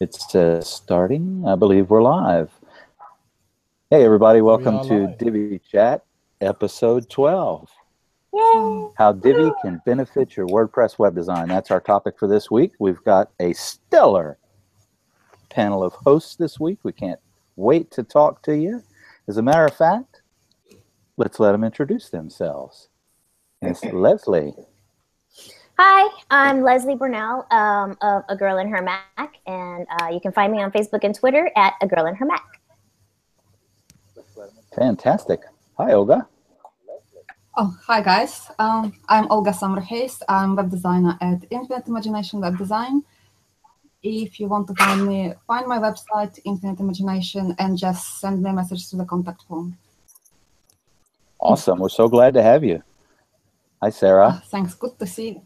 It's uh, starting. I believe we're live. Hey, everybody, welcome to live. Divi Chat, episode 12. Yay! How Divi can benefit your WordPress web design. That's our topic for this week. We've got a stellar panel of hosts this week. We can't wait to talk to you. As a matter of fact, let's let them introduce themselves. It's Leslie. Hi, I'm Leslie Burnell um, of A Girl in Her Mac, and uh, you can find me on Facebook and Twitter at A Girl in Her Mac. Fantastic. Hi, Olga. Oh, hi guys. Um, I'm Olga Sammerheist. I'm web designer at Infinite Imagination Web Design. If you want to find me, find my website, Infinite Imagination, and just send me a message to the contact form. Awesome. We're so glad to have you. Hi, Sarah. Thanks. Good to see you.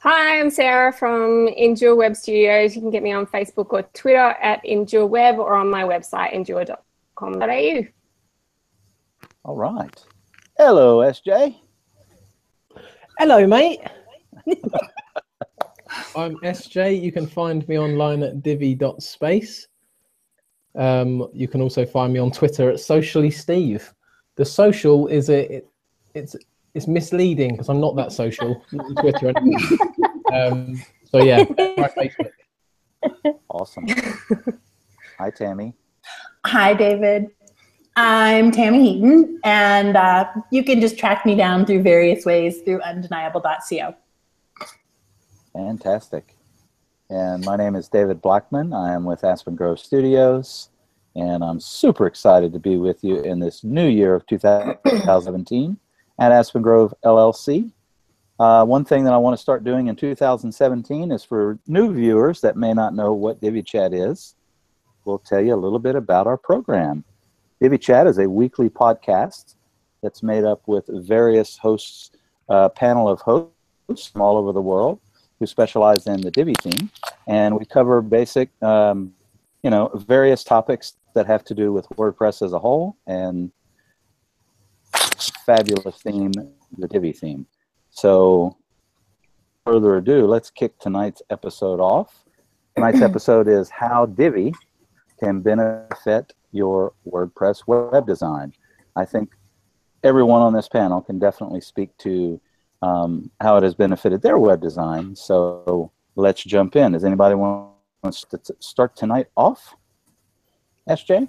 Hi, I'm Sarah from Endure Web Studios. You can get me on Facebook or Twitter at Endure Web or on my website, endure.com.au. All right. Hello, SJ. Hello, mate. I'm SJ. You can find me online at divi.space. Um, you can also find me on Twitter at socially Steve. The social is a it, it's it's misleading because I'm not that social not on Twitter. Anyway. um, so yeah, my Facebook. Awesome. Hi, Tammy. Hi, David. I'm Tammy Heaton, and uh, you can just track me down through various ways through undeniable.co. Fantastic. And my name is David Blackmon. I am with Aspen Grove Studios, and I'm super excited to be with you in this new year of 2017 at Aspen Grove LLC. Uh, one thing that I want to start doing in 2017 is for new viewers that may not know what DiviChat is, we'll tell you a little bit about our program. DiviChat is a weekly podcast that's made up with various hosts, uh, panel of hosts from all over the world who specialize in the Divi theme, and we cover basic, um, you know, various topics that have to do with WordPress as a whole and fabulous theme, the Divi theme. So, further ado, let's kick tonight's episode off. Tonight's episode is how Divi can benefit your WordPress web design. I think everyone on this panel can definitely speak to um, how it has benefited their web design. So let's jump in. Does anybody want to start tonight off? SJ?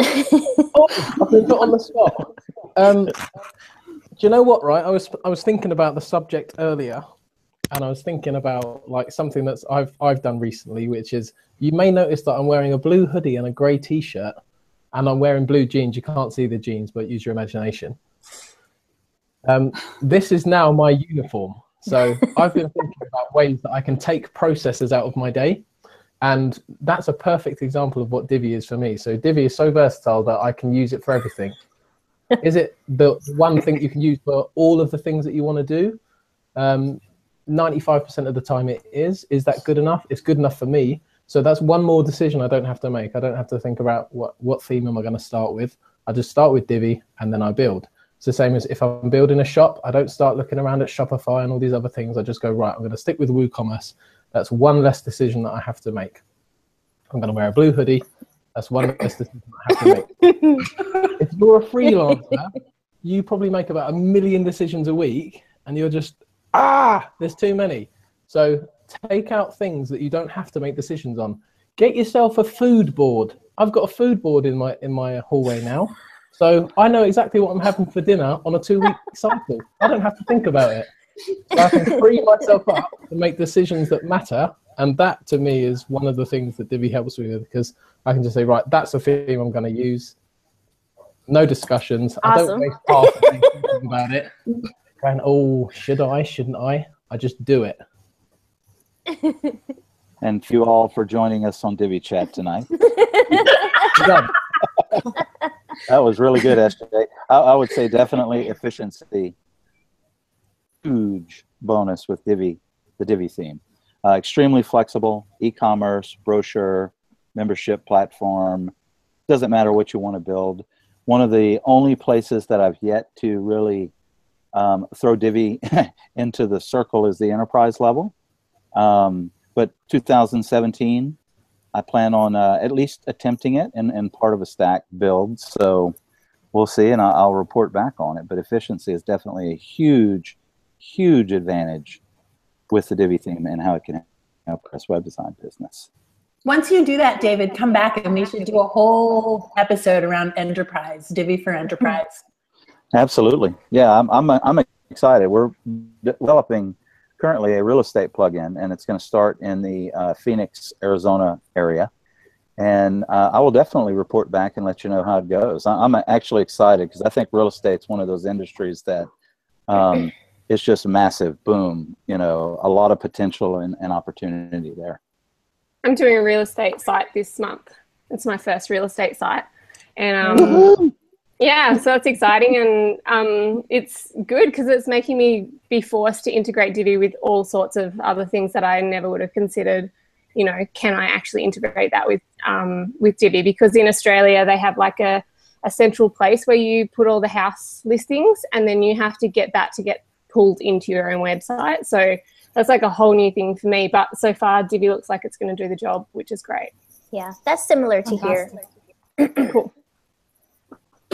Oh, I've been put on the spot. Um, do you know what? Right, I was I was thinking about the subject earlier, and I was thinking about like something that's I've I've done recently, which is you may notice that I'm wearing a blue hoodie and a grey t-shirt, and I'm wearing blue jeans. You can't see the jeans, but use your imagination. Um, this is now my uniform. So I've been thinking about ways that I can take processes out of my day. And that's a perfect example of what Divi is for me. So Divi is so versatile that I can use it for everything. is it the one thing you can use for all of the things that you want to do? Um, 95% of the time it is. Is that good enough? It's good enough for me. So that's one more decision I don't have to make. I don't have to think about what, what theme am I going to start with. I just start with Divi and then I build. It's the same as if I'm building a shop, I don't start looking around at Shopify and all these other things. I just go, right, I'm going to stick with WooCommerce. That's one less decision that I have to make. I'm going to wear a blue hoodie. That's one less decision I have to make. if you're a freelancer, you probably make about a million decisions a week and you're just, ah, there's too many. So take out things that you don't have to make decisions on. Get yourself a food board. I've got a food board in my in my hallway now. So I know exactly what I'm having for dinner on a two week cycle. I don't have to think about it. So I can free myself up to make decisions that matter. And that to me is one of the things that Divi helps me with because I can just say, right, that's the theme I'm going to use. No discussions. I don't Awesome. waste half thinking about it. And oh, should I? Shouldn't I? I just do it. And thank you all for joining us on Divi Chat tonight. That was really good, SJ. I, I would say definitely efficiency. Huge bonus with Divi, the Divi theme. Uh, extremely flexible, e-commerce, brochure, membership platform. Doesn't matter what you want to build. One of the only places that I've yet to really um, throw Divi into the circle is the enterprise level. Um, but 2017, I plan on uh, at least attempting it and, and part of a stack build. So we'll see, and I'll, I'll report back on it. But efficiency is definitely a huge, huge advantage with the Divi theme and how it can help us web design business. Once you do that, David, come back and we should do a whole episode around enterprise, Divi for enterprise. Absolutely. Yeah, I'm, I'm, I'm excited. We're developing currently a real estate plugin, and it's going to start in the uh, Phoenix, Arizona area. And uh, I will definitely report back and let you know how it goes. I, am actually excited because I think real estate's one of those industries that um, it's just a massive boom. You know, a lot of potential and, and opportunity there. I'm doing a real estate site this month. It's my first real estate site, and um, yeah, so it's exciting and um, it's good because it's making me be forced to integrate Divi with all sorts of other things that I never would have considered. You know, can I actually integrate that with um, with Divi? Because in Australia they have like a a central place where you put all the house listings, and then you have to get that to get pulled into your own website. So that's like a whole new thing for me. But so far, Divi looks like it's going to do the job, which is great. Yeah, that's similar to Fantastic. here. cool.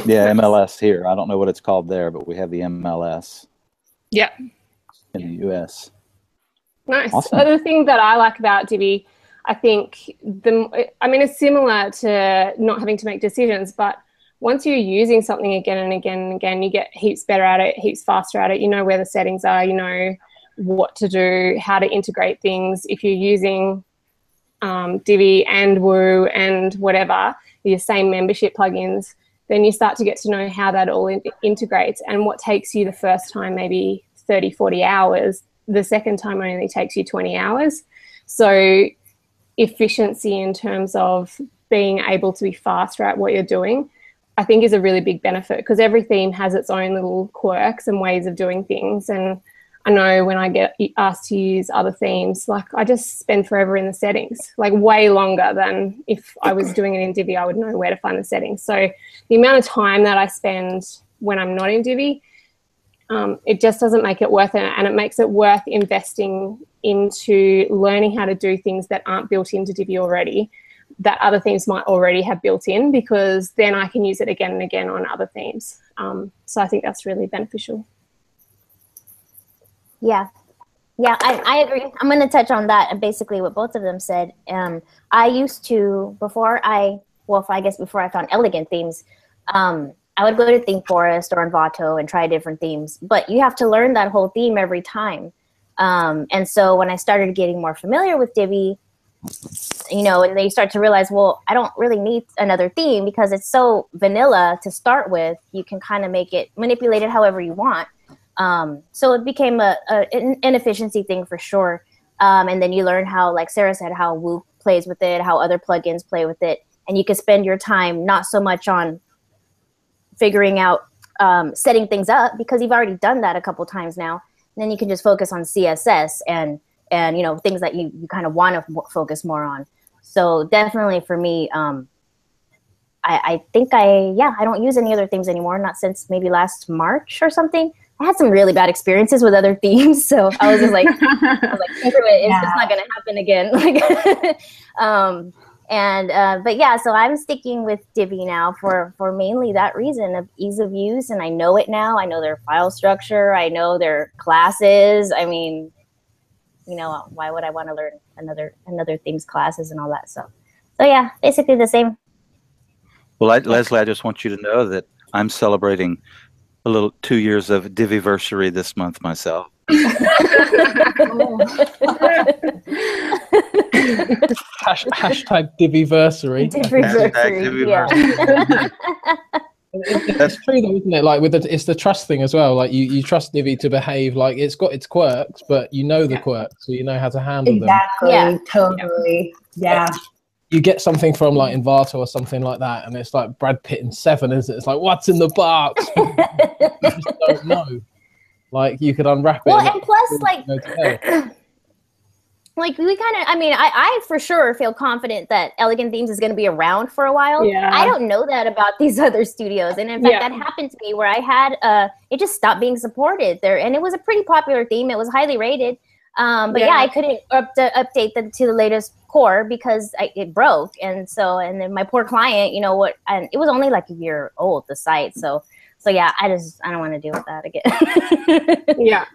Yeah, MLS here. I don't know what it's called there, but we have the MLS. Yeah. In the US. Nice. Awesome. Other thing that I like about Divi, I think the I mean it's similar to not having to make decisions, but once you're using something again and again and again, you get heaps better at it, heaps faster at it. You know where the settings are, you know what to do, how to integrate things. If you're using um, Divi and Woo and whatever, your same membership plugins, then you start to get to know how that all in- integrates and what takes you the first time maybe 30, 40 hours, the second time only takes you 20 hours. So, efficiency in terms of being able to be faster at what you're doing, I think is a really big benefit because every theme has its own little quirks and ways of doing things. And I know when I get asked to use other themes, like I just spend forever in the settings, like way longer than if I was doing it in Divi, I would know where to find the settings. So the amount of time that I spend when I'm not in Divi, um, it just doesn't make it worth it. And it makes it worth investing into learning how to do things that aren't built into Divi already, that other themes might already have built in, because then I can use it again and again on other themes. Um, so I think that's really beneficial. Yeah. Yeah, I, I agree. I'm going to touch on that and basically what both of them said. Um, I used to, before I, well, I guess before I found elegant themes, um, I would go to ThemeForest or Envato and try different themes, but you have to learn that whole theme every time. Um, and so when I started getting more familiar with Divi, you know, and then you start to realize, well, I don't really need another theme because it's so vanilla to start with. You can kind of make it manipulate it however you want. Um, so it became a, a, an inefficiency thing for sure. Um, and then you learn how, like Sarah said, how Woo plays with it, how other plugins play with it, and you can spend your time not so much on figuring out um, setting things up because you've already done that a couple times now. And then you can just focus on CSS and and you know things that you, you kind of want to focus more on. So definitely for me, um, I, I think I yeah I don't use any other themes anymore. Not since maybe last March or something. I had some really bad experiences with other themes, so I was just like, I was like, screw it, it's yeah. just not gonna happen again. Like, um, and uh, but yeah, so I'm sticking with Divi now for for mainly that reason of ease of use, and I know it now. I know their file structure. I know their classes. I mean, you know, why would I want to learn another another themes classes and all that? So, so yeah, basically the same. Well, I, Leslie, I just want you to know that I'm celebrating a little two years of Diviversary this month myself. Hash, hashtag Diviversary. Diviversary, yeah. That's true though, isn't it? Like with the, it's the trust thing as well. Like you, you trust Divi to behave like it's got its quirks, but you know the yeah. quirks, so you know how to handle exactly, them. Exactly. Yeah. Totally. Yeah you get something from like Envato or something like that, and it's like Brad Pitt in Seven, is it? It's like what's in the box? you just don't know. Like you could unwrap it. Well, and, and plus, like, like we kind of. I mean, I, I for sure feel confident that Elegant Themes is going to be around for a while. Yeah. I don't know that about these other studios, and in fact, yeah. that happened to me where I had uh, it just stopped being supported there, and it was a pretty popular theme. It was highly rated. Um, but yeah. yeah. I couldn't up to update them to the latest core because I, it broke, and so and then my poor client, you know what? And it was only like a year old the site, so so yeah, I just I don't want to deal with that again. yeah.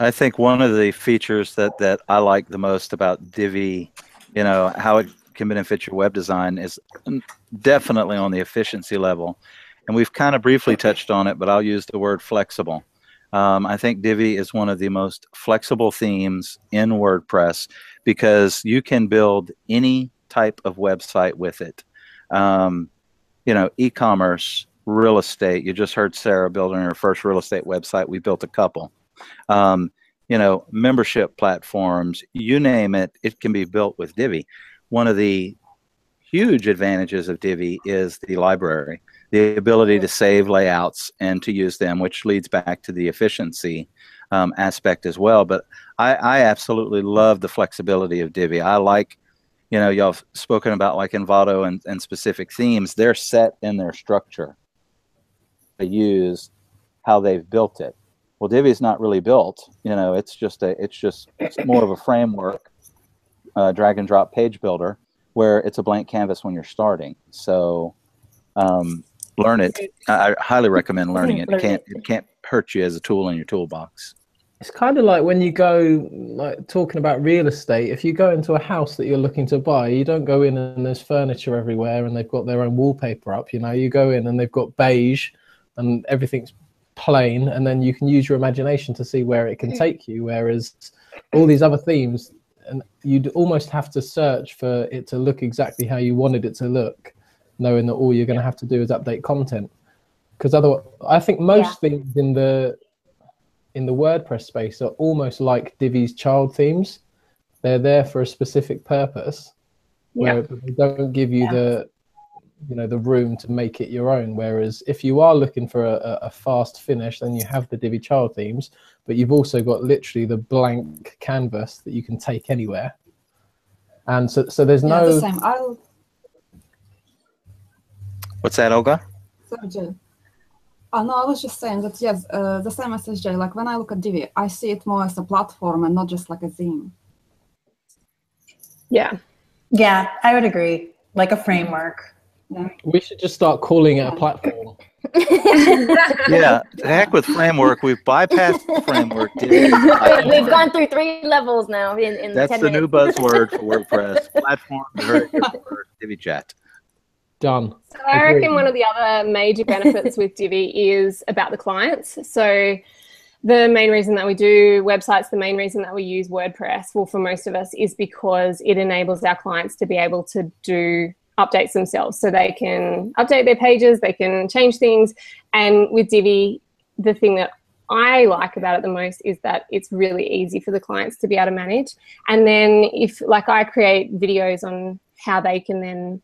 I think one of the features that that I like the most about Divi, you know, how it can benefit your web design is definitely on the efficiency level. And we've kind of briefly touched on it, but I'll use the word flexible. Um, I think Divi is one of the most flexible themes in WordPress because you can build any type of website with it. Um, you know, e-commerce, real estate. You just heard Sarah building her first real estate website. We built a couple. Um, you know, membership platforms, you name it, it can be built with Divi. One of the huge advantages of Divi is the library the ability to save layouts and to use them, which leads back to the efficiency um, aspect as well. But I, I, absolutely love the flexibility of Divi. I like, you know, y'all have spoken about like Envato and, and specific themes. They're set in their structure. They use how they've built it. Well, Divi is not really built. You know, it's just a, it's just it's more of a framework, uh, drag and drop page builder, where it's a blank canvas when you're starting. So um, learn it. I highly recommend learning it. It can't it can't hurt you as a tool in your toolbox. It's kind of like when you go like talking about real estate. If you go into a house that you're looking to buy, you don't go in and there's furniture everywhere and they've got their own wallpaper up. You know, you go in and they've got beige and everything's plain, and then you can use your imagination to see where it can hmm. take you. Whereas all these other themes, and you'd almost have to search for it to look exactly how you wanted it to look knowing that all you're going to have to do is update content because otherwise i think most yeah. things in the in the wordpress space are almost like divi's child themes they're there for a specific purpose where they don't give you yeah. the you know the room to make it your own whereas if you are looking for a, a fast finish then you have the divi child themes but you've also got literally the blank canvas that you can take anywhere and so so there's no the same. I'll What's that, Olga? Sorry, Jay. Oh, no, I was just saying that, yes, uh, the same as SJ. Like when I look at Divi, I see it more as a platform and not just like a theme. Yeah. Yeah, I would agree. Like a framework. Yeah. We should just start calling it a platform. yeah, heck with framework. We've bypassed the framework. We've gone through three levels now. In, in That's the minutes. new buzzword for WordPress. platform, very. Divi Chat. Done. So I reckon one of the other major benefits with Divi is about the clients. So the main reason that we do websites, the main reason that we use WordPress, well, for most of us, is because it enables our clients to be able to do updates themselves. So they can update their pages, they can change things. And with Divi, the thing that I like about it the most is that it's really easy for the clients to be able to manage. And then if, like, I create videos on how they can then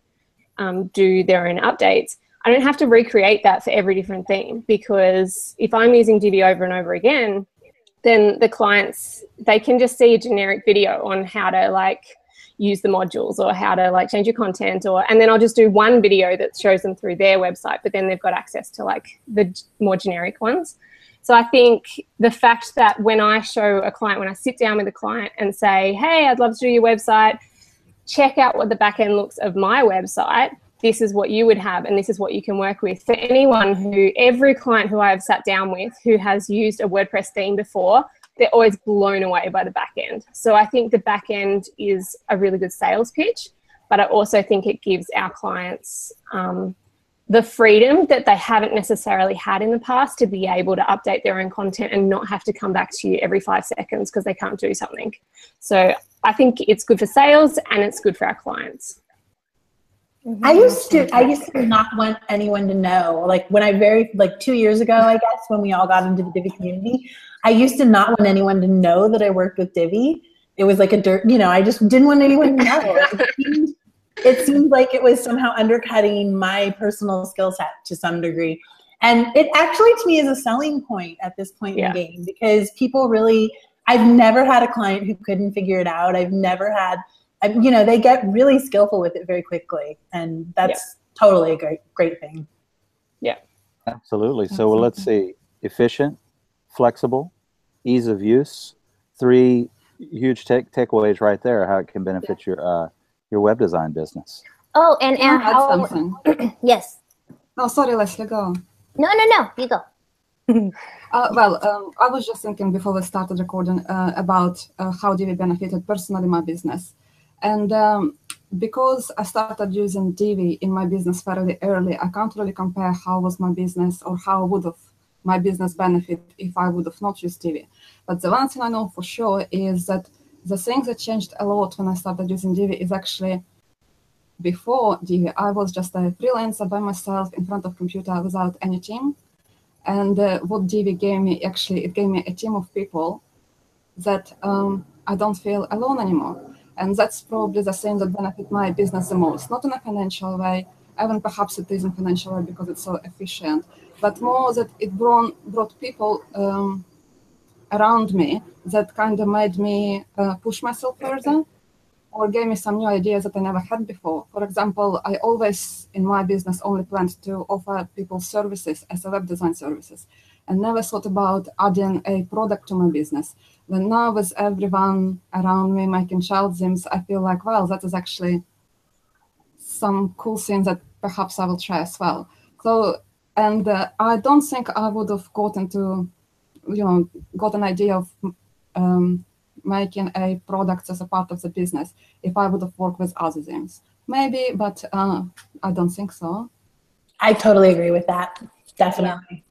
um, do their own updates, I don't have to recreate that for every different thing because if I'm using Divi over and over again, then the clients they can just see a generic video on how to like use the modules or how to like change your content or and then I'll just do one video that shows them through their website but then they've got access to like the more generic ones. So I think the fact that when I show a client when I sit down with a client and say, "Hey, I'd love to do your website," check out what the back end looks of my website. This is what you would have and this is what you can work with. For anyone who every client who i have sat down with who has used a wordpress theme before they're always blown away by the back end so i think the back end is a really good sales pitch but i also think it gives our clients um, the freedom that they haven't necessarily had in the past to be able to update their own content and not have to come back to you every five seconds because they can't do something. So I think it's good for sales and it's good for our clients. I used to I used to not want anyone to know. Like when I very like two years ago, I guess, when we all got into the Divi community, I used to not want anyone to know that I worked with Divi. It was like a dirt, you know, I just didn't want anyone to know. It seemed, it seemed like it was somehow undercutting my personal skill set to some degree. And it actually to me is a selling point at this point yeah. in the game because people really I've never had a client who couldn't figure it out. I've never had, you know, they get really skillful with it very quickly, and that's yeah. totally a great, great thing. Yeah, absolutely. So well, let's see: efficient, flexible, ease of use, three huge take takeaways right there. How it can benefit your uh, your web design business. Oh, and and how? something. yes. Oh, sorry, Leslie, go. No, no, no. You go. Uh, well, um, I was just thinking before we started recording uh, about uh, how Divi benefited personally my business. And um, because I started using Divi in my business fairly early, I can't really compare how was my business or how would have my business benefit if I would have not used Divi. But the one thing I know for sure is that the thing that changed a lot when I started using Divi is actually before Divi, I was just a freelancer by myself in front of computer without any team. And uh, what Divi gave me, actually, it gave me a team of people that um, I don't feel alone anymore. And that's probably the thing that benefit my business the most, not in a financial way, even perhaps it is in financial way because it's so efficient, but more that it brought, brought people um, around me that kind of made me uh, push myself further or gave me some new ideas that I never had before. For example, I always in my business only planned to offer people services as a web design services and never thought about adding a product to my business. But now with everyone around me making child themes, I feel like, well, that is actually some cool thing that perhaps I will try as well. So, and uh, I don't think I would have gotten to, you know, got an idea of um, making a product as a part of the business if I would have worked with other things. Maybe, but uh, I don't think so. I totally agree with that. Definitely.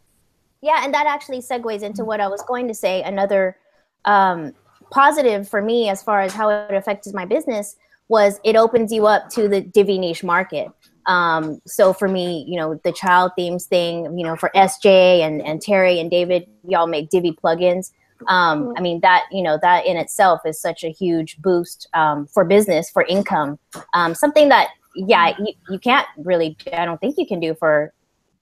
Yeah, and that actually segues into what I was going to say. Another um, positive for me, as far as how it affects my business, was it opens you up to the Divi niche market. Um, so for me, you know, the child themes thing, you know, for SJ and, and Terry and David, y'all make Divi plugins. Um, I mean, that, you know, that in itself is such a huge boost um, for business, for income. Um, something that, yeah, you, you can't really, I don't think you can do for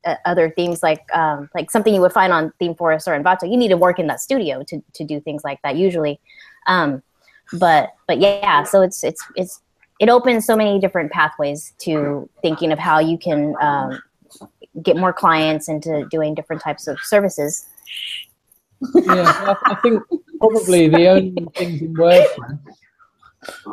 uh, other themes like um, like something you would find on ThemeForest or Envato. You need to work in that studio to, to do things like that usually. Um, but but yeah, so it's it's it's it opens so many different pathways to thinking of how you can um, get more clients into doing different types of services. Yeah, I, think probably the only things in WordPress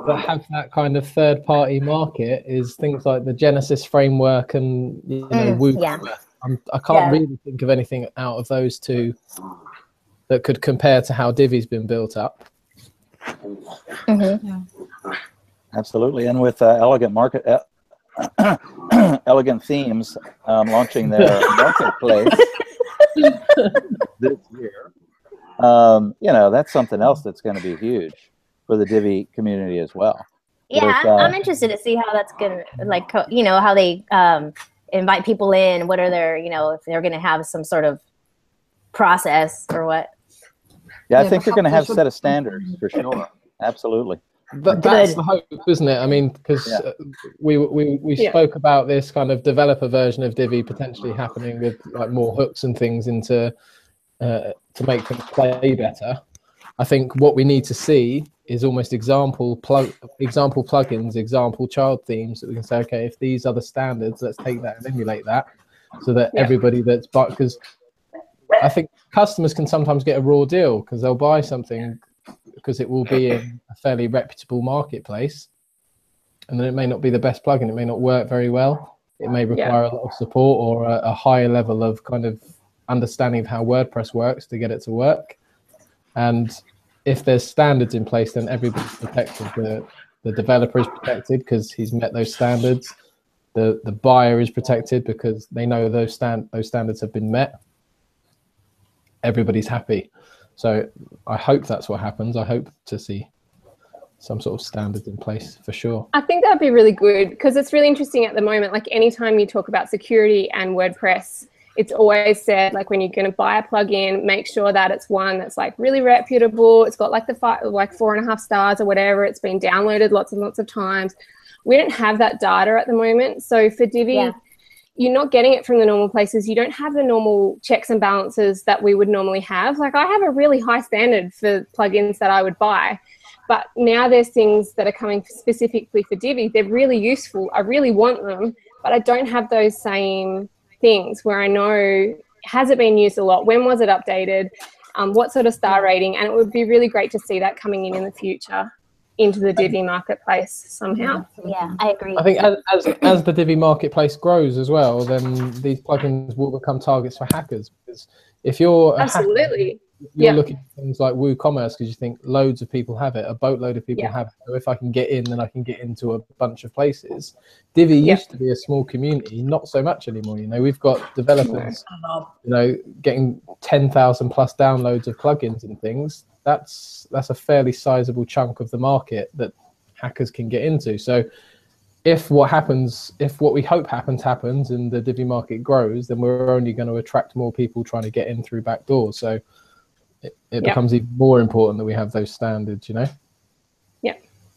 that have that kind of third party market is things like the Genesis framework and you know Mm, WooCommerce. yeah. I'm, I can't Yeah. really think of anything out of those two that could compare to how Divi's been built up. Absolutely, and with uh, Elegant Market, uh, Elegant Themes um, launching their marketplace this year, um, you know that's something else that's going to be huge for the Divi community as well. Yeah, With, I'm, uh, I'm interested to see how that's gonna like co- you know how they um, invite people in. What are their you know if they're gonna have some sort of process or what? Yeah, I Yeah, think they're going to have set of standards for sure. Absolutely. But that's the hope, isn't it? I mean, because Yeah. uh, we we we Yeah. spoke about this kind of developer version of Divi potentially happening with like more hooks and things into uh, to make things play better. I think what we need to see is almost example plug example plugins, example child themes that we can say, okay, if these are the standards, let's take that and emulate that, so that Yeah. everybody that's but because I think customers can sometimes get a raw deal because they'll buy something because it will be in a fairly reputable marketplace, and then it may not be the best plugin. It may not work very well. It may require a lot of support or a, a higher level of kind of understanding of how WordPress works to get it to work. And if there's standards in place, then everybody's protected. The the developer is protected because he's met those standards. The the buyer is protected because they know those stand those standards have been met. Everybody's happy. So I hope that's what happens. I hope to see some sort of standards in place for sure. I think that'd be really good because it's really interesting at the moment. Like anytime you talk about security and WordPress, it's always said like when you're going to buy a plugin, make sure that it's one that's like really reputable. It's got like the five, like four and a half stars or whatever. It's been downloaded lots and lots of times. We don't have that data at the moment. So for Divi, Yeah. You're not getting it from the normal places. You don't have the normal checks and balances that we would normally have. Like I have a really high standard for plugins that I would buy. But now there's things that are coming specifically for Divi. They're really useful. I really want them, but I don't have those same things where I know has it been used a lot? When was it updated? um, what sort of star rating, and it would be really great to see that coming in in the future into the Divi marketplace somehow. Yeah, I agree. I think as, as, as the Divi marketplace grows as well, then these plugins will become targets for hackers. Because if you're a hacker, Absolutely. you're Yeah. looking at things like WooCommerce because you think loads of people have it, a boatload of people Yeah. have it. So if I can get in, then I can get into a bunch of places. Divi Yeah. used to be a small community, not so much anymore. You know, we've got developers, you know, getting ten thousand plus downloads of plugins and things. That's that's a fairly sizable chunk of the market that hackers can get into. So if what happens, if what we hope happens happens, and the Divi market grows, then we're only going to attract more people trying to get in through back doors. So it, it Yeah. becomes even more important that we have those standards. You know. Yeah.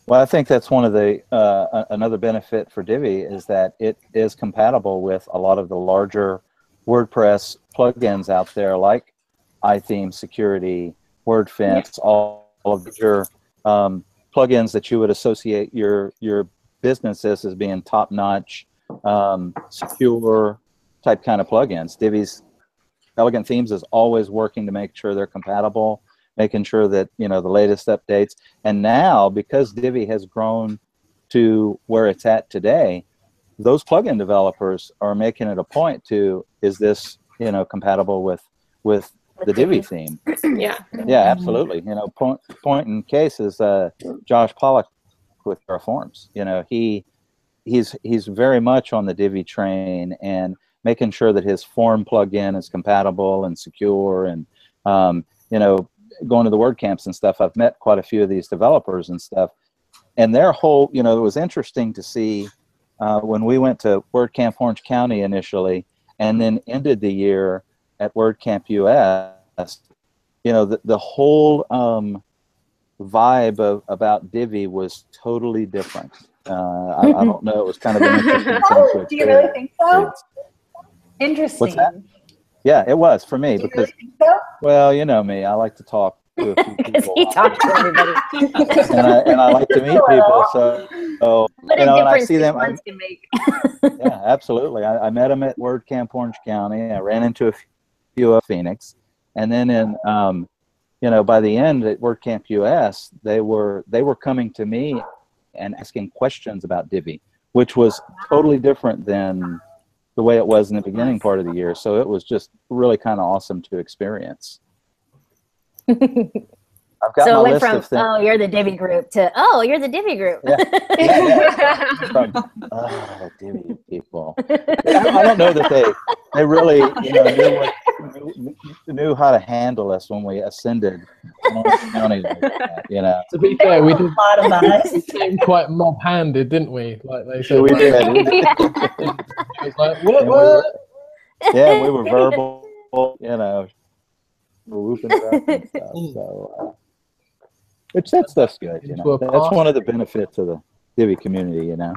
Well, I think that's one of the uh, another benefit for Divi is that it is compatible with a lot of the larger WordPress plugins out there, like iThemes Security, WordFence, all, all of your um, plugins that you would associate your your businesses as being top notch, um, secure type kind of plugins. Divi's Elegant Themes is always working to make sure they're compatible, making sure that you know the latest updates. And now, because Divi has grown to where it's at today, those plugin developers are making it a point to is this you know compatible with with the Divi theme? Yeah. Yeah, absolutely. You know, point point in case is uh, Josh Pollock with Caldera Forms. You know, he he's he's very much on the Divi train and making sure that his form plugin is compatible and secure and um, you know going to the WordCamps and stuff. I've met quite a few of these developers and stuff, and their whole you know it was interesting to see uh, when we went to WordCamp Orange County initially and then ended the year at WordCamp US you know the, the whole um, vibe of about Divi was totally different. Uh, I, I don't know. It was kind of an interesting thing Oh, to do you really think so? Interesting. Yeah, it was for me Do you because really think so? well, you know me. I like to talk to a few people, he talked to everybody. and I, and I like to meet people. So, so you know, and I see them. I, months can make. yeah, absolutely. I, I met him at WordCamp Orange County. I ran into a of Phoenix, and then in um, you know by the end at WordCamp US, they were they were coming to me and asking questions about Divi, which was totally different than the way it was in the beginning part of the year. So it was just really kind of awesome to experience. I've got so my it went list from of things. oh you're the Divi group to oh you're the Divi group. Yeah. from oh, Divi people. I don't know that they they really you know knew, what, knew, knew how to handle us when we ascended Orange County like that, you know. To be fair, we did A lot we came quite mob-handed, didn't we? Like they said. we like, did. We did. Yeah. it was like, what, And we were- Yeah, we were verbal, you know, we're whooping it and stuff. So, uh, which that stuff's good, you know. That's one of the benefits of the Divi community, you know.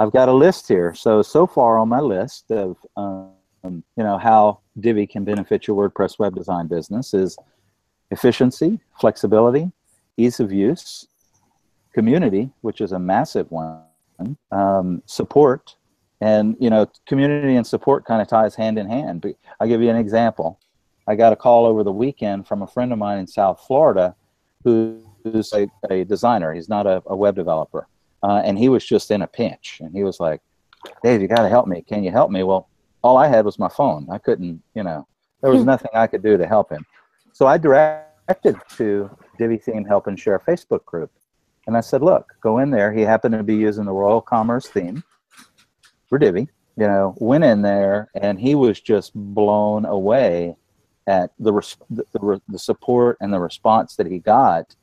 I've got a list here. So so far on my list of um, you know how Divi can benefit your WordPress web design business is efficiency, flexibility, ease of use, community, which is a massive one, um, support, and you know community and support kind of ties hand in hand. But I'll give you an example. I got a call over the weekend from a friend of mine in South Florida who, who's a, a designer. He's not a, a web developer. Uh, and he was just in a pinch. And he was like, Dave, you got to help me. Can you help me? Well, all I had was my phone. I couldn't, you know, there was nothing I could do to help him. So I directed to Divi Theme Help and Share Facebook group. And I said, look, go in there. He happened to be using the Royal Commerce theme for Divi. You know, went in there and he was just blown away at the res- the, the, the support and the response that he got.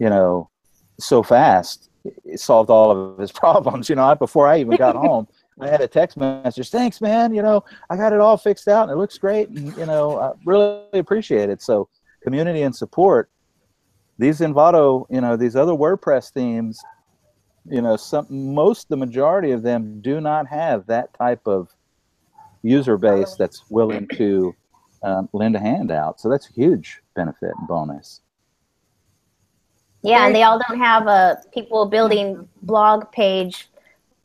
You know, so fast, it solved all of his problems. You know, I, before I even got home, I had a text message. Thanks, man. You know, I got it all fixed out and it looks great. And you know, I really appreciate it. So, community and support. These Envato, you know, these other WordPress themes, you know, some most the majority of them do not have that type of user base that's willing to um, lend a hand out. So that's a huge benefit and bonus. Yeah, and they all don't have uh, people building blog page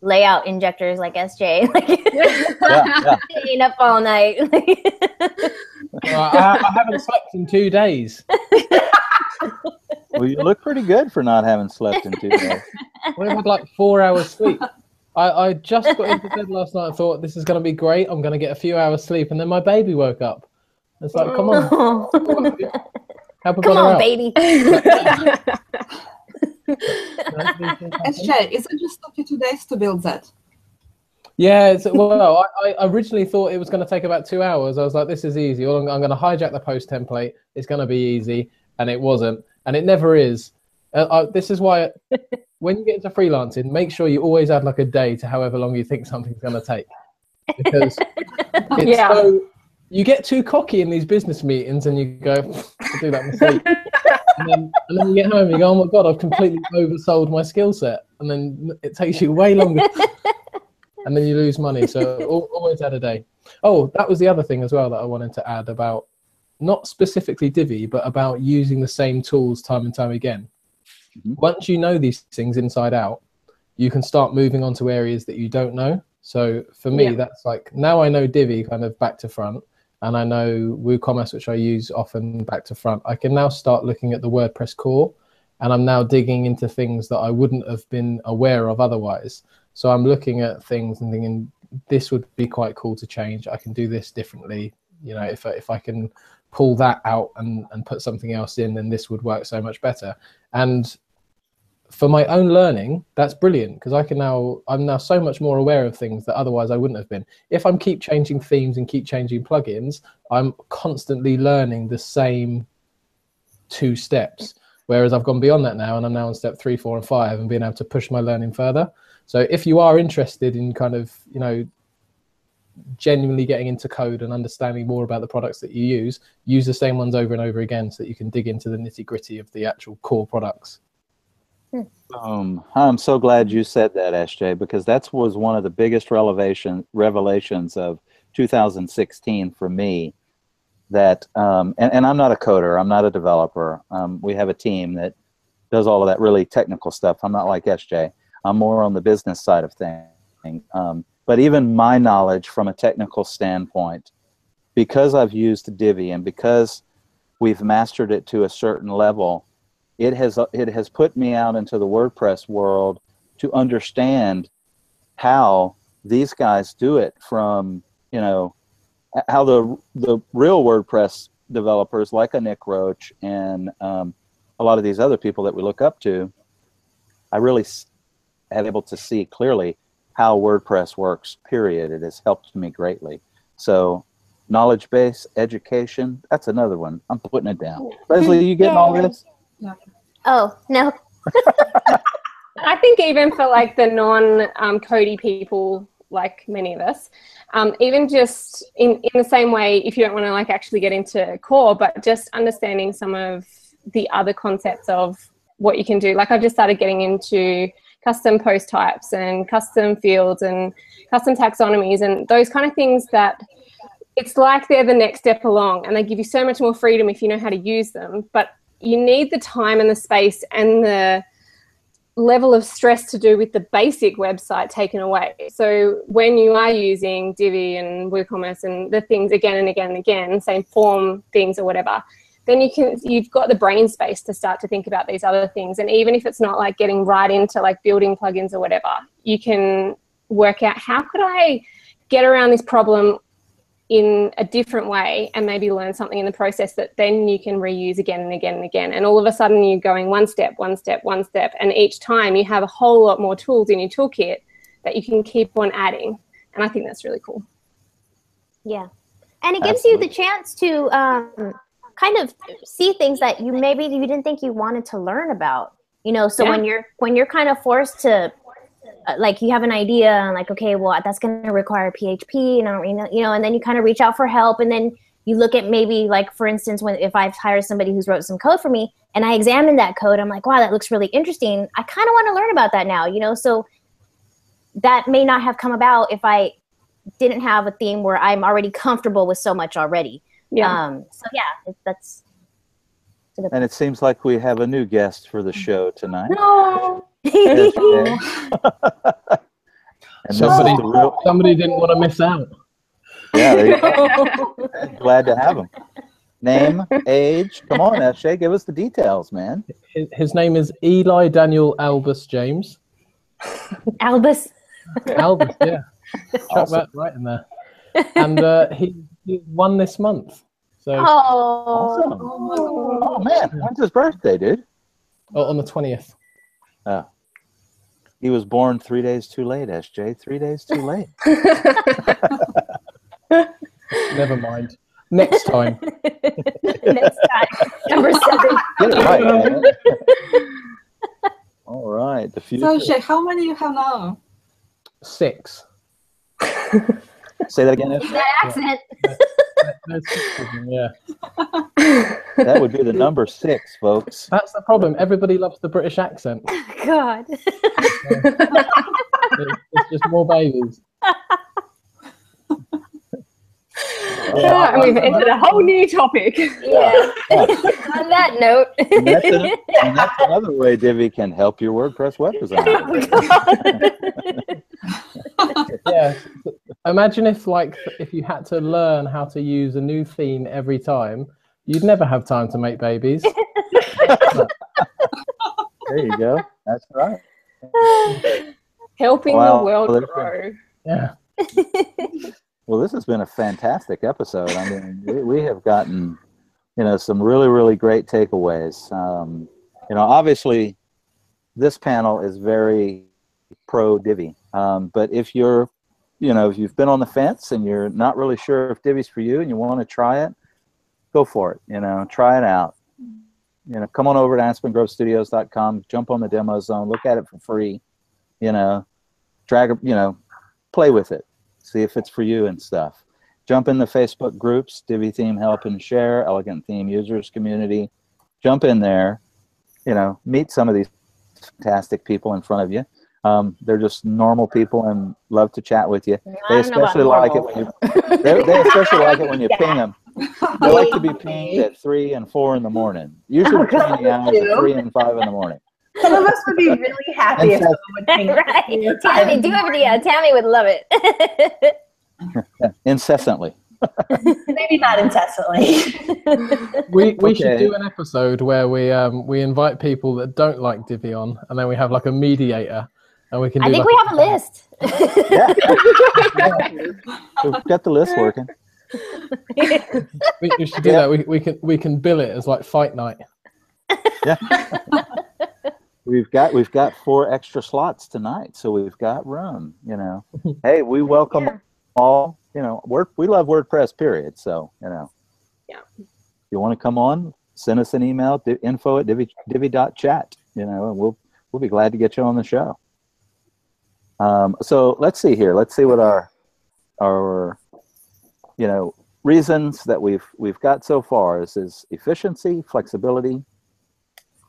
layout injectors like SJ. Like yeah, yeah. staying up all night. well, I, I, haven't slept in two days. well, you look pretty good for not having slept in two days. We had like four hours sleep. I, I just got into bed last night and thought this is going to be great. I'm going to get a few hours sleep, and then my baby woke up. It's like, come on, come on, Help come on baby. SJ, is it just took you two days to build that? Yeah, well, I, I, originally thought it was going to take about two hours. I was like, this is easy. I'm, I'm going to hijack the post template. It's going to be easy. And it wasn't. And it never is. Uh, I, this is why when you get into freelancing, make sure you always add like a day to however long you think something's going to take. Because it's yeah. so, you get too cocky in these business meetings and you go, I do that mistake. and, then, and then you get home and you go, oh my God, I've completely oversold my skill set. And then it takes you way longer. and then you lose money. So always add a day. Oh, that was the other thing as well that I wanted to add about not specifically Divi, but about using the same tools time and time again. Mm-hmm. Once you know these things inside out, you can start moving on to areas that you don't know. So for me, yeah. that's like now I know Divi kind of back to front, and I know WooCommerce, which I use often back to front. I can now start looking at the WordPress core, and I'm now digging into things that I wouldn't have been aware of otherwise. So I'm looking at things and thinking this would be quite cool to change. I can do this differently. You know, if I, if I can pull that out and, and put something else in, then this would work so much better. And for my own learning, that's brilliant because I can now I'm now so much more aware of things that otherwise I wouldn't have been. If I'm keep changing themes and keep changing plugins, I'm constantly learning the same two steps. Whereas I've gone beyond that now and I'm now on step three, four, and five and being able to push my learning further. So if you are interested in kind of, you know, genuinely getting into code and understanding more about the products that you use, use the same ones over and over again so that you can dig into the nitty gritty of the actual core products. Um, I'm so glad you said that, SJ, because that was one of the biggest revelation, revelations of 2016 for me. That um, and, and I'm not a coder, I'm not a developer. Um, we have a team that does all of that really technical stuff. I'm not like SJ. I'm more on the business side of things. Um, but even my knowledge from a technical standpoint, because I've used Divi and because we've mastered it to a certain level, it has it has put me out into the WordPress world to understand how these guys do it from you know how the the real WordPress developers like a Nick Roach and um, a lot of these other people that we look up to. I really have able to see clearly how WordPress works. Period. It has helped me greatly. So knowledge base education that's another one i'm putting it down leslie you getting all this Oh, no. I think even for like the non um, Cody people, like many of us, um, even just in, in the same way, if you don't want to like actually get into core, but just understanding some of the other concepts of what you can do. Like I've just started getting into custom post types and custom fields and custom taxonomies and those kind of things that it's like they're the next step along and they give you so much more freedom if you know how to use them. But you need the time and the space and the level of stress to do with the basic website taken away. So when you are using Divi and WooCommerce and the things again and again and again, same form things or whatever, then you can you've got the brain space to start to think about these other things. And even if it's not like getting right into like building plugins or whatever, you can work out how could I get around this problem in a different way and maybe learn something in the process that then you can reuse again and again and again. And all of a sudden you're going one step, one step, one step. And each time you have a whole lot more tools in your toolkit that you can keep on adding. And I think that's really cool. Yeah. And it gives Absolutely. you the chance to um, kind of see things that you maybe you didn't think you wanted to learn about. You know, so yeah. when you're when you're kind of forced to like you have an idea and like okay well that's going to require php and you know you know and then you kind of reach out for help and then you look at maybe like for instance when if i've hired somebody who's wrote some code for me and i examine that code i'm like wow that looks really interesting. I kind of want to learn about that now you know? So that may not have come about if i didn't have a theme where i'm already comfortable with so much already. Yeah. Um, so yeah that's and it seems like we have a new guest for the show tonight no. And Somebody, the real, somebody didn't want to miss out. yeah, there you go. glad to have him. Name, age. Come on, SJ, give us the details, man. His, his name is Eli Daniel Albus James. Albus. Albus, yeah. Chuck Awesome. that right in there. And uh, he, he won this month. So Oh. oh awesome. Oh man, when's his birthday, dude? oh, on the 20th. He was born three days too late, SJ. Three days too late. Never mind. Next time. Next time. Number seven. Get it right, man. All right, the future. So, Shay, how many you have now? Six. Say that again. FJ. That accent. There's six of them, yeah. That would be the number six, folks. That's the problem. Everybody loves the British accent. God. It's, it's just more babies. and we've entered a whole new topic. Yeah. On that note. And that's, an- and that's another way Divi can help your WordPress web design. Oh, yeah. Imagine if, like, if you had to learn how to use a new theme every time, you'd never have time to make babies. There you go. That's right. Helping Wow. the world Well, grow. Yeah. Well, this has been a fantastic episode. I mean, we, we have gotten, you know, some really, really great takeaways. Um, you know, obviously, this panel is very pro Divi. Um, but if you're, you know, if you've been on the fence and you're not really sure if Divi's for you and you want to try it, go for it. You know, try it out. You know, come on over to AspenGroveStudios.com, jump on the demo zone, look at it for free. You know, drag, you know, play with it see if it's for you and stuff. Jump in the Facebook groups, Divi Theme Help and Share, Elegant Theme Users Community. Jump in there, you know, meet some of these fantastic people in front of you. Um, they're just normal people and love to chat with you. They I don't know about especially like it when you they, they especially like it when you Yeah. ping them. They like to be pinged at three and four in the morning. Usually Oh, between the hours you. of three and five in the morning. Some of us would be really happy if And someone would ping right. in your Tammy, time. do it. Yeah, Tammy would love it. Incessantly. Maybe not incessantly. We, we should do an episode where we um we invite people that don't like Divi on, and then we have like a mediator, and we can. Do I think we have a list. We've got the list working. We, we should do Yeah. that. We, we can we can bill it as like fight night. Yeah. We've got we've got four extra slots tonight, so we've got room. You know, hey, we welcome Yeah. all. You know, word we love WordPress. Period. So you know, Yeah. You want to come on, send us an email di- info at divi, divi.chat. You know, and we'll we'll be glad to get you on the show. Um, so let's see here. Let's see what our our you know reasons that we've we've got so far is is efficiency, flexibility,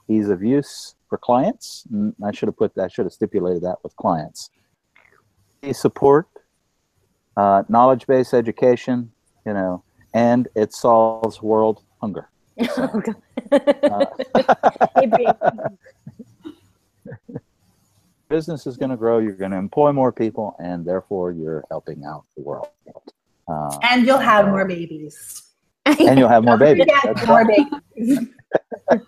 ease of use for clients. Mm, I should have put that. I should have stipulated that with clients. Support, uh, knowledge-based education, you know, and it solves world hunger. Oh, Uh, Hey, Bree. business is going to grow. You're going to employ more people, and therefore you're helping out the world. Uh, and you'll have more babies. and you'll have more babies. Yeah, more babies.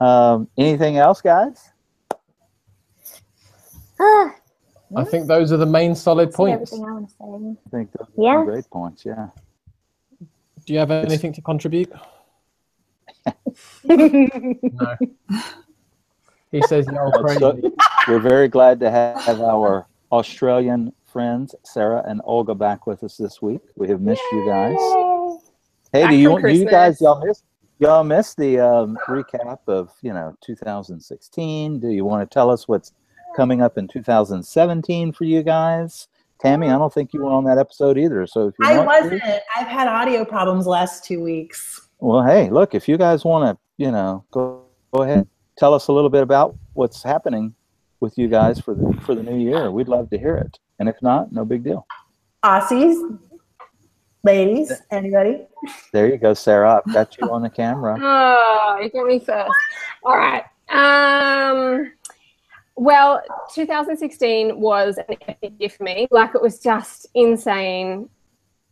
Um, anything else, guys? Ah, I think those are the main solid that's points. everything I want to say. I think those Yeah. some great points. Yeah. Do you have anything to contribute? no. He says you're all That's so- we're very glad to have our Australian friends, Sarah and Olga, back with us this week. We have missed you guys. Hey, Back do you do you guys y'all miss y'all miss the um, recap of you know 2016? Do you want to tell us what's coming up in 2017 for you guys? Tammy, I don't think you were on that episode either. So if you I wasn't. I've had audio problems last two weeks. Well, hey, look, if you guys want to, you know, go go ahead, tell us a little bit about what's happening with you guys for the for the new year. We'd love to hear it. And if not, no big deal. Aussies, ladies, anybody? There you go, Sarah. I've got you on the camera. Oh, you got me first. All right. Um, well, 2016 was an epic year for me. Like it was just insane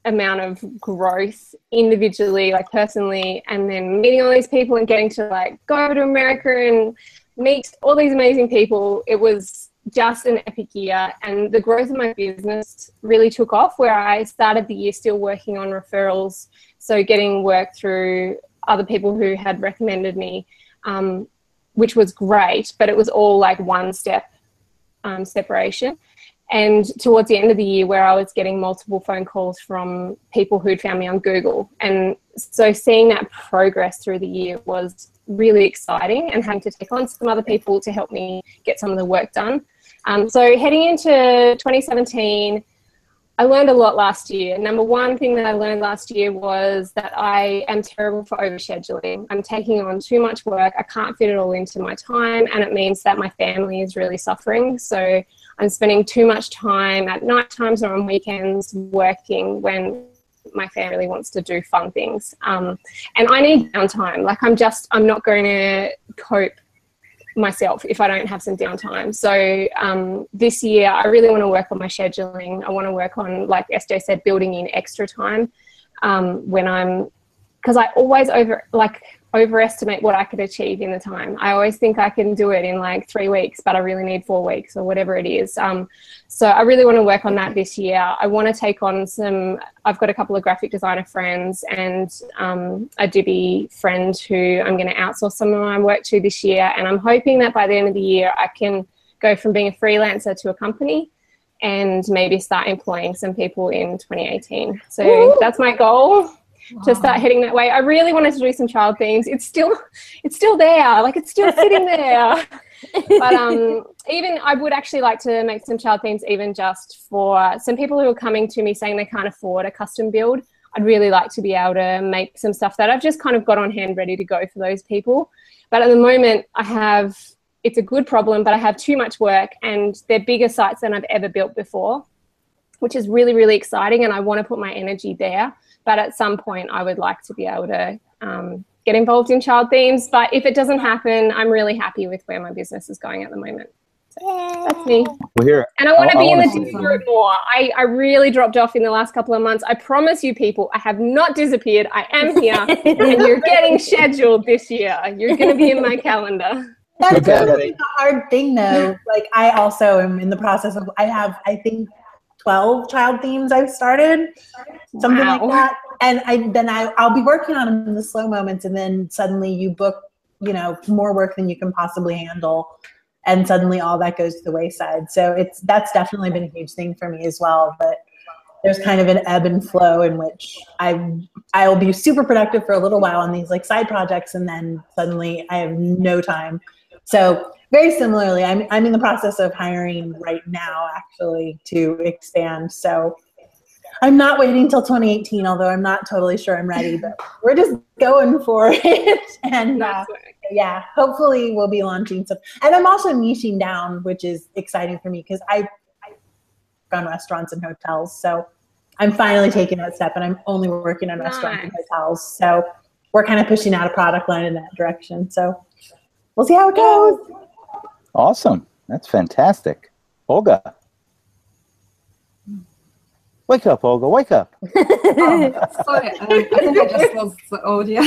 amount of growth individually, like personally, and then meeting all these people and getting to like go over to America and meet all these amazing people. It was just an epic year, and the growth of my business really took off. Where I started the year still working on referrals, so getting work through other people who had recommended me, um, which was great, but it was all like one step um, separation and towards the end of the year where i was getting multiple phone calls from people who'd found me on google and so seeing that progress through the year was really exciting and having to take on some other people to help me get some of the work done um, so heading into 2017 I learned a lot last year. Number one thing that I learned last year was that I am terrible for overscheduling. I'm taking on too much work. I can't fit it all into my time, and it means that my family is really suffering. So I'm spending too much time at night times or on weekends working when my family wants to do fun things. Um, and I need downtime. Like I'm just, I'm not going to cope myself if I don't have some downtime. So um, this year, I really want to work on my scheduling. I want to work on, like SJ said, building in extra time um, when I'm, because I always over, like, overestimate what I could achieve in the time. I always think I can do it in like three weeks, but I really need four weeks or whatever it is. Um, so I really want to work on that this year. I want to take on some, I've got a couple of graphic designer friends and um, a Divi friend who I'm going to outsource some of my work to this year. And I'm hoping that by the end of the year, I can go from being a freelancer to a company and maybe start employing some people in 2018. So that's my goal to start heading that way. I really wanted to do some child themes. It's still, it's still there. Like it's still sitting there. but um, even I would actually like to make some child themes, even just for some people who are coming to me saying they can't afford a custom build. I'd really like to be able to make some stuff that I've just kind of got on hand ready to go for those people. But at the moment, I have it's a good problem, but I have too much work and they're bigger sites than I've ever built before, which is really, really exciting. And I want to put my energy there. But at some point, I would like to be able to um, get involved in child themes. But if it doesn't happen, I'm really happy with where my business is going at the moment. So that's me. Well, here, and I want to be in the Divi group more. I, I really dropped off in the last couple of months. I promise you, people, I have not disappeared. I am here, and you're getting scheduled this year. You're going to be in my calendar. That's really a hard thing, though. Like I also am in the process of. I have, I think, 12 child themes I've started, something wow. like that. And I then I, I'll be working on them in the slow moments, and then suddenly you book, you know, more work than you can possibly handle, and suddenly all that goes to the wayside. So it's that's definitely been a huge thing for me as well. But there's kind of an ebb and flow in which I I will be super productive for a little while on these like side projects, and then suddenly I have no time. So very similarly, I'm, I'm in the process of hiring right now actually to expand. So I'm not waiting until 2018, although I'm not totally sure I'm ready, but we're just going for it. and uh, yeah, hopefully we'll be launching some. And I'm also niching down, which is exciting for me because I, I run restaurants and hotels. So I'm finally taking that step and I'm only working on nice. restaurants and hotels. So we're kind of pushing out a product line in that direction. So we'll see how it goes. Awesome. That's fantastic. Olga. Wake up, Olga. Wake up. oh, sorry, um, I think I just lost the audio.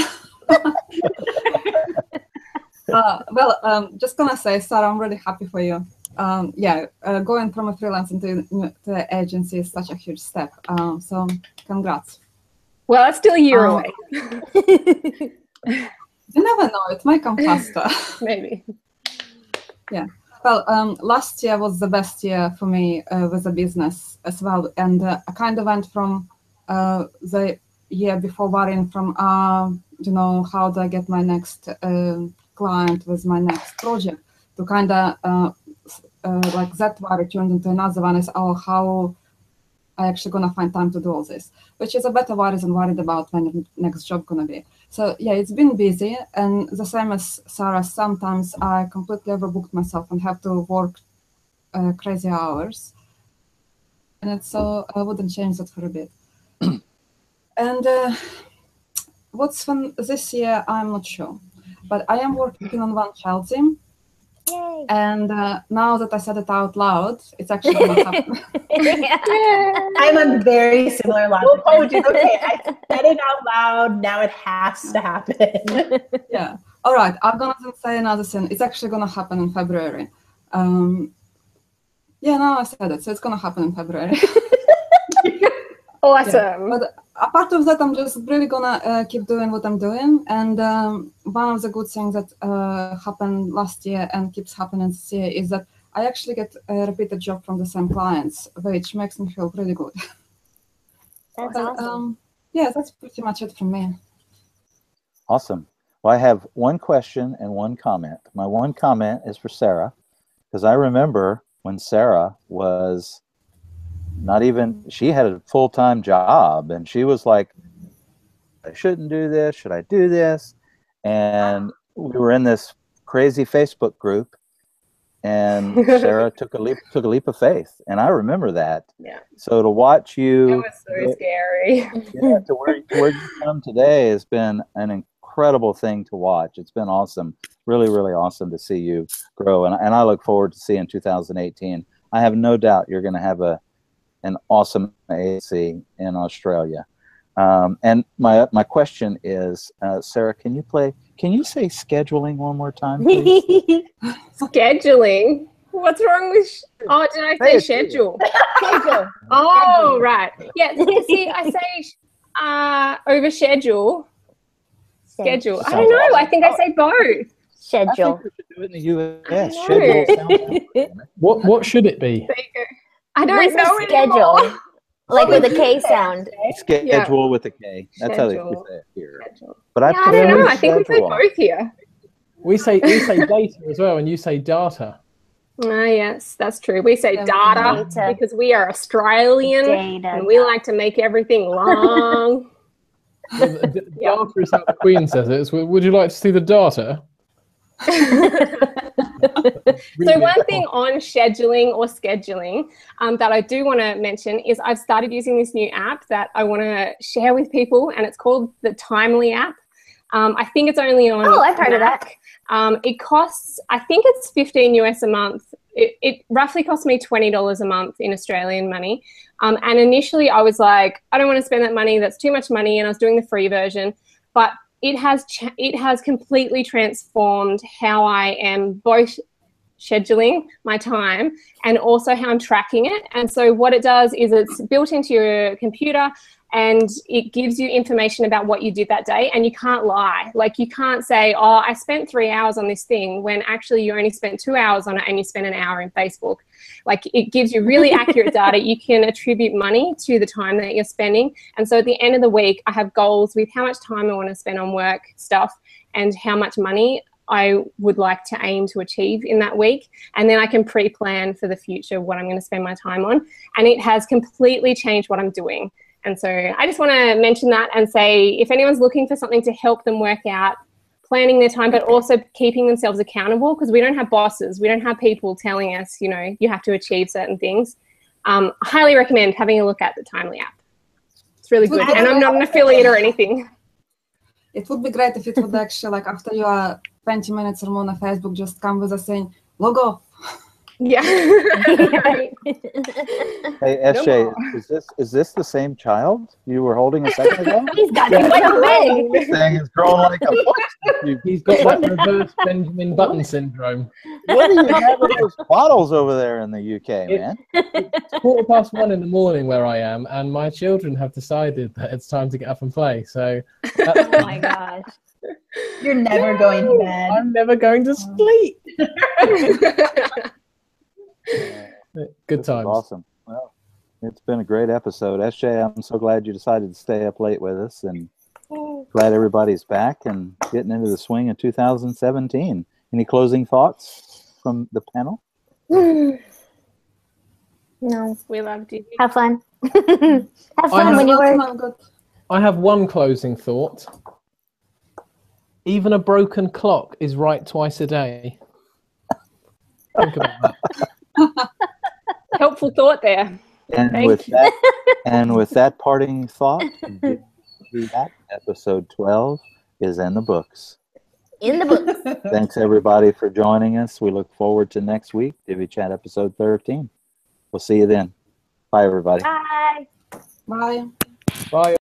uh, well, um, just gonna say, Sarah, I'm really happy for you. Um, yeah, uh, going from a freelance into the agency is such a huge step. Um, so, congrats. Well, it's still a year um, away. you never know; it might come faster. Maybe. Yeah. Well, um, last year was the best year for me uh, with the business as well, and uh, I kind of went from uh, the year before worrying from, uh, you know, how do I get my next uh, client with my next project to kind of uh, like that worry turned into another one is, oh, how I actually gonna find time to do all this, which is a better worry than worried about when your next job gonna be. So yeah, it's been busy, and the same as Sarah. Sometimes I completely overbooked myself and have to work uh, crazy hours, and it's so I wouldn't change that for a bit. and uh, what's fun this year? I'm not sure, but I am working on one child theme, Yay. And uh, now that I said it out loud, it's actually going to yeah. I'm on very similar logic. Apologies. Okay, I said it out loud. Now it has to happen. yeah. All right. I'm going to say another thing. It's actually going to happen in February. Um, yeah, no, I said it. So it's going to happen in February. Awesome. But apart of that, I'm just really gonna uh, keep doing what I'm doing. And um, one of the good things that uh, happened last year and keeps happening this year is that I actually get a repeated job from the same clients, which makes me feel pretty good. That's But, awesome. um, yeah, that's pretty much it from me. Awesome. Well, I have one question and one comment. My one comment is for Sarah, because I remember when Sarah was not even, she had a full time job and she was like, I shouldn't do this. Should I do this? And we were in this crazy Facebook group and Sarah took a leap took a leap of faith. And I remember that. Yeah. So to watch you, It was so scary. yeah, to where, to where you come today has been an incredible thing to watch. It's been awesome, really, really awesome to see you grow, and, and I look forward to seeing 2018. I have no doubt you're going to have a an awesome AC in Australia. Um, and my my question is, uh, Sarah, can you play? Can you say scheduling one more time, please? Scheduling. What's wrong with? Sh- oh, did I Say say it. schedule? Oh, right. Yeah. See, I say uh, over schedule. Schedule. I don't know. I think I say both. I Schedule. think we should do it in the U.S. Schedule. What what should it be? There you go. I don't What's know the anymore. schedule? Like with a K sound. Schedule with a K. That's how they say it here. Schedule. But I Yeah, I don't prefer know. I think we say both here. We say we say data as well, and you say data. Ah, yes, that's true. We say Yeah, data data. because we are Australian Data. and we like to make everything long. The, the Yeah. data is how the Queen says it. Would you like to see the data? So one thing on scheduling or scheduling um, that I do want to mention is I've started using this new app that I want to share with people, and it's called the Timely app. Um, I think it's only on. Oh, I've heard of that. Um, it costs, I think it's 15 US a month. It, it roughly cost me $20 a month in Australian money. Um, and initially I was like, I don't want to spend that money. That's too much money. And I was doing the free version. But it has, ch- it has completely transformed how I am both scheduling my time and also how I'm tracking it. And so what it does is it's built into your computer and it gives you information about what you did that day and you can't lie. Like you can't say, "Oh, I spent 3 hours on this thing" when actually you only spent 2 hours on it and you spent an hour in Facebook. Like it gives you really accurate data. You can attribute money to the time that you're spending. And so at the end of the week, I have goals with how much time I want to spend on work stuff and how much money I would like to aim to achieve in that week. And then I can pre plan for the future what I'm going to spend my time on. And it has completely changed what I'm doing. And so I just want to mention that and say if anyone's looking for something to help them work out planning their time, but also keeping themselves accountable because we don't have bosses, we don't have people telling us, you know, you have to achieve certain things. Um, I highly recommend having a look at the Timely app. It's really good. And I'm not an affiliate or anything. It would be great if it would actually, like, after you are 20 minutes or more on Facebook, just come with us saying, log off. Yeah. Hey, SJ, is this is this the same child you were holding a second ago? He's got a white leg. this thing has grown like a foot. He's got that reverse Benjamin Button syndrome. What do you have with those bottles over there in the UK, man? It's quarter past one in the morning where I am, and my children have decided that it's time to get up and play. So that's Oh my gosh. You're never going to bed. I'm never going to sleep. Good This times. Awesome. Well, it's been a great episode. SJ, I'm so glad you decided to stay up late with us and glad everybody's back and getting into the swing of 2017. Any closing thoughts from the panel? No. we loved you. Have fun. Have fun have- when you work. I have one closing thought. Even a broken clock is right twice a day. Think about that. Helpful thought there. And Thank with you. that, and with that parting thought, that episode 12 is in the books. In the books. Thanks everybody for joining us. We look forward to next week, Divi Chat episode 13. We'll see you then. Bye everybody. Bye. Bye. Bye.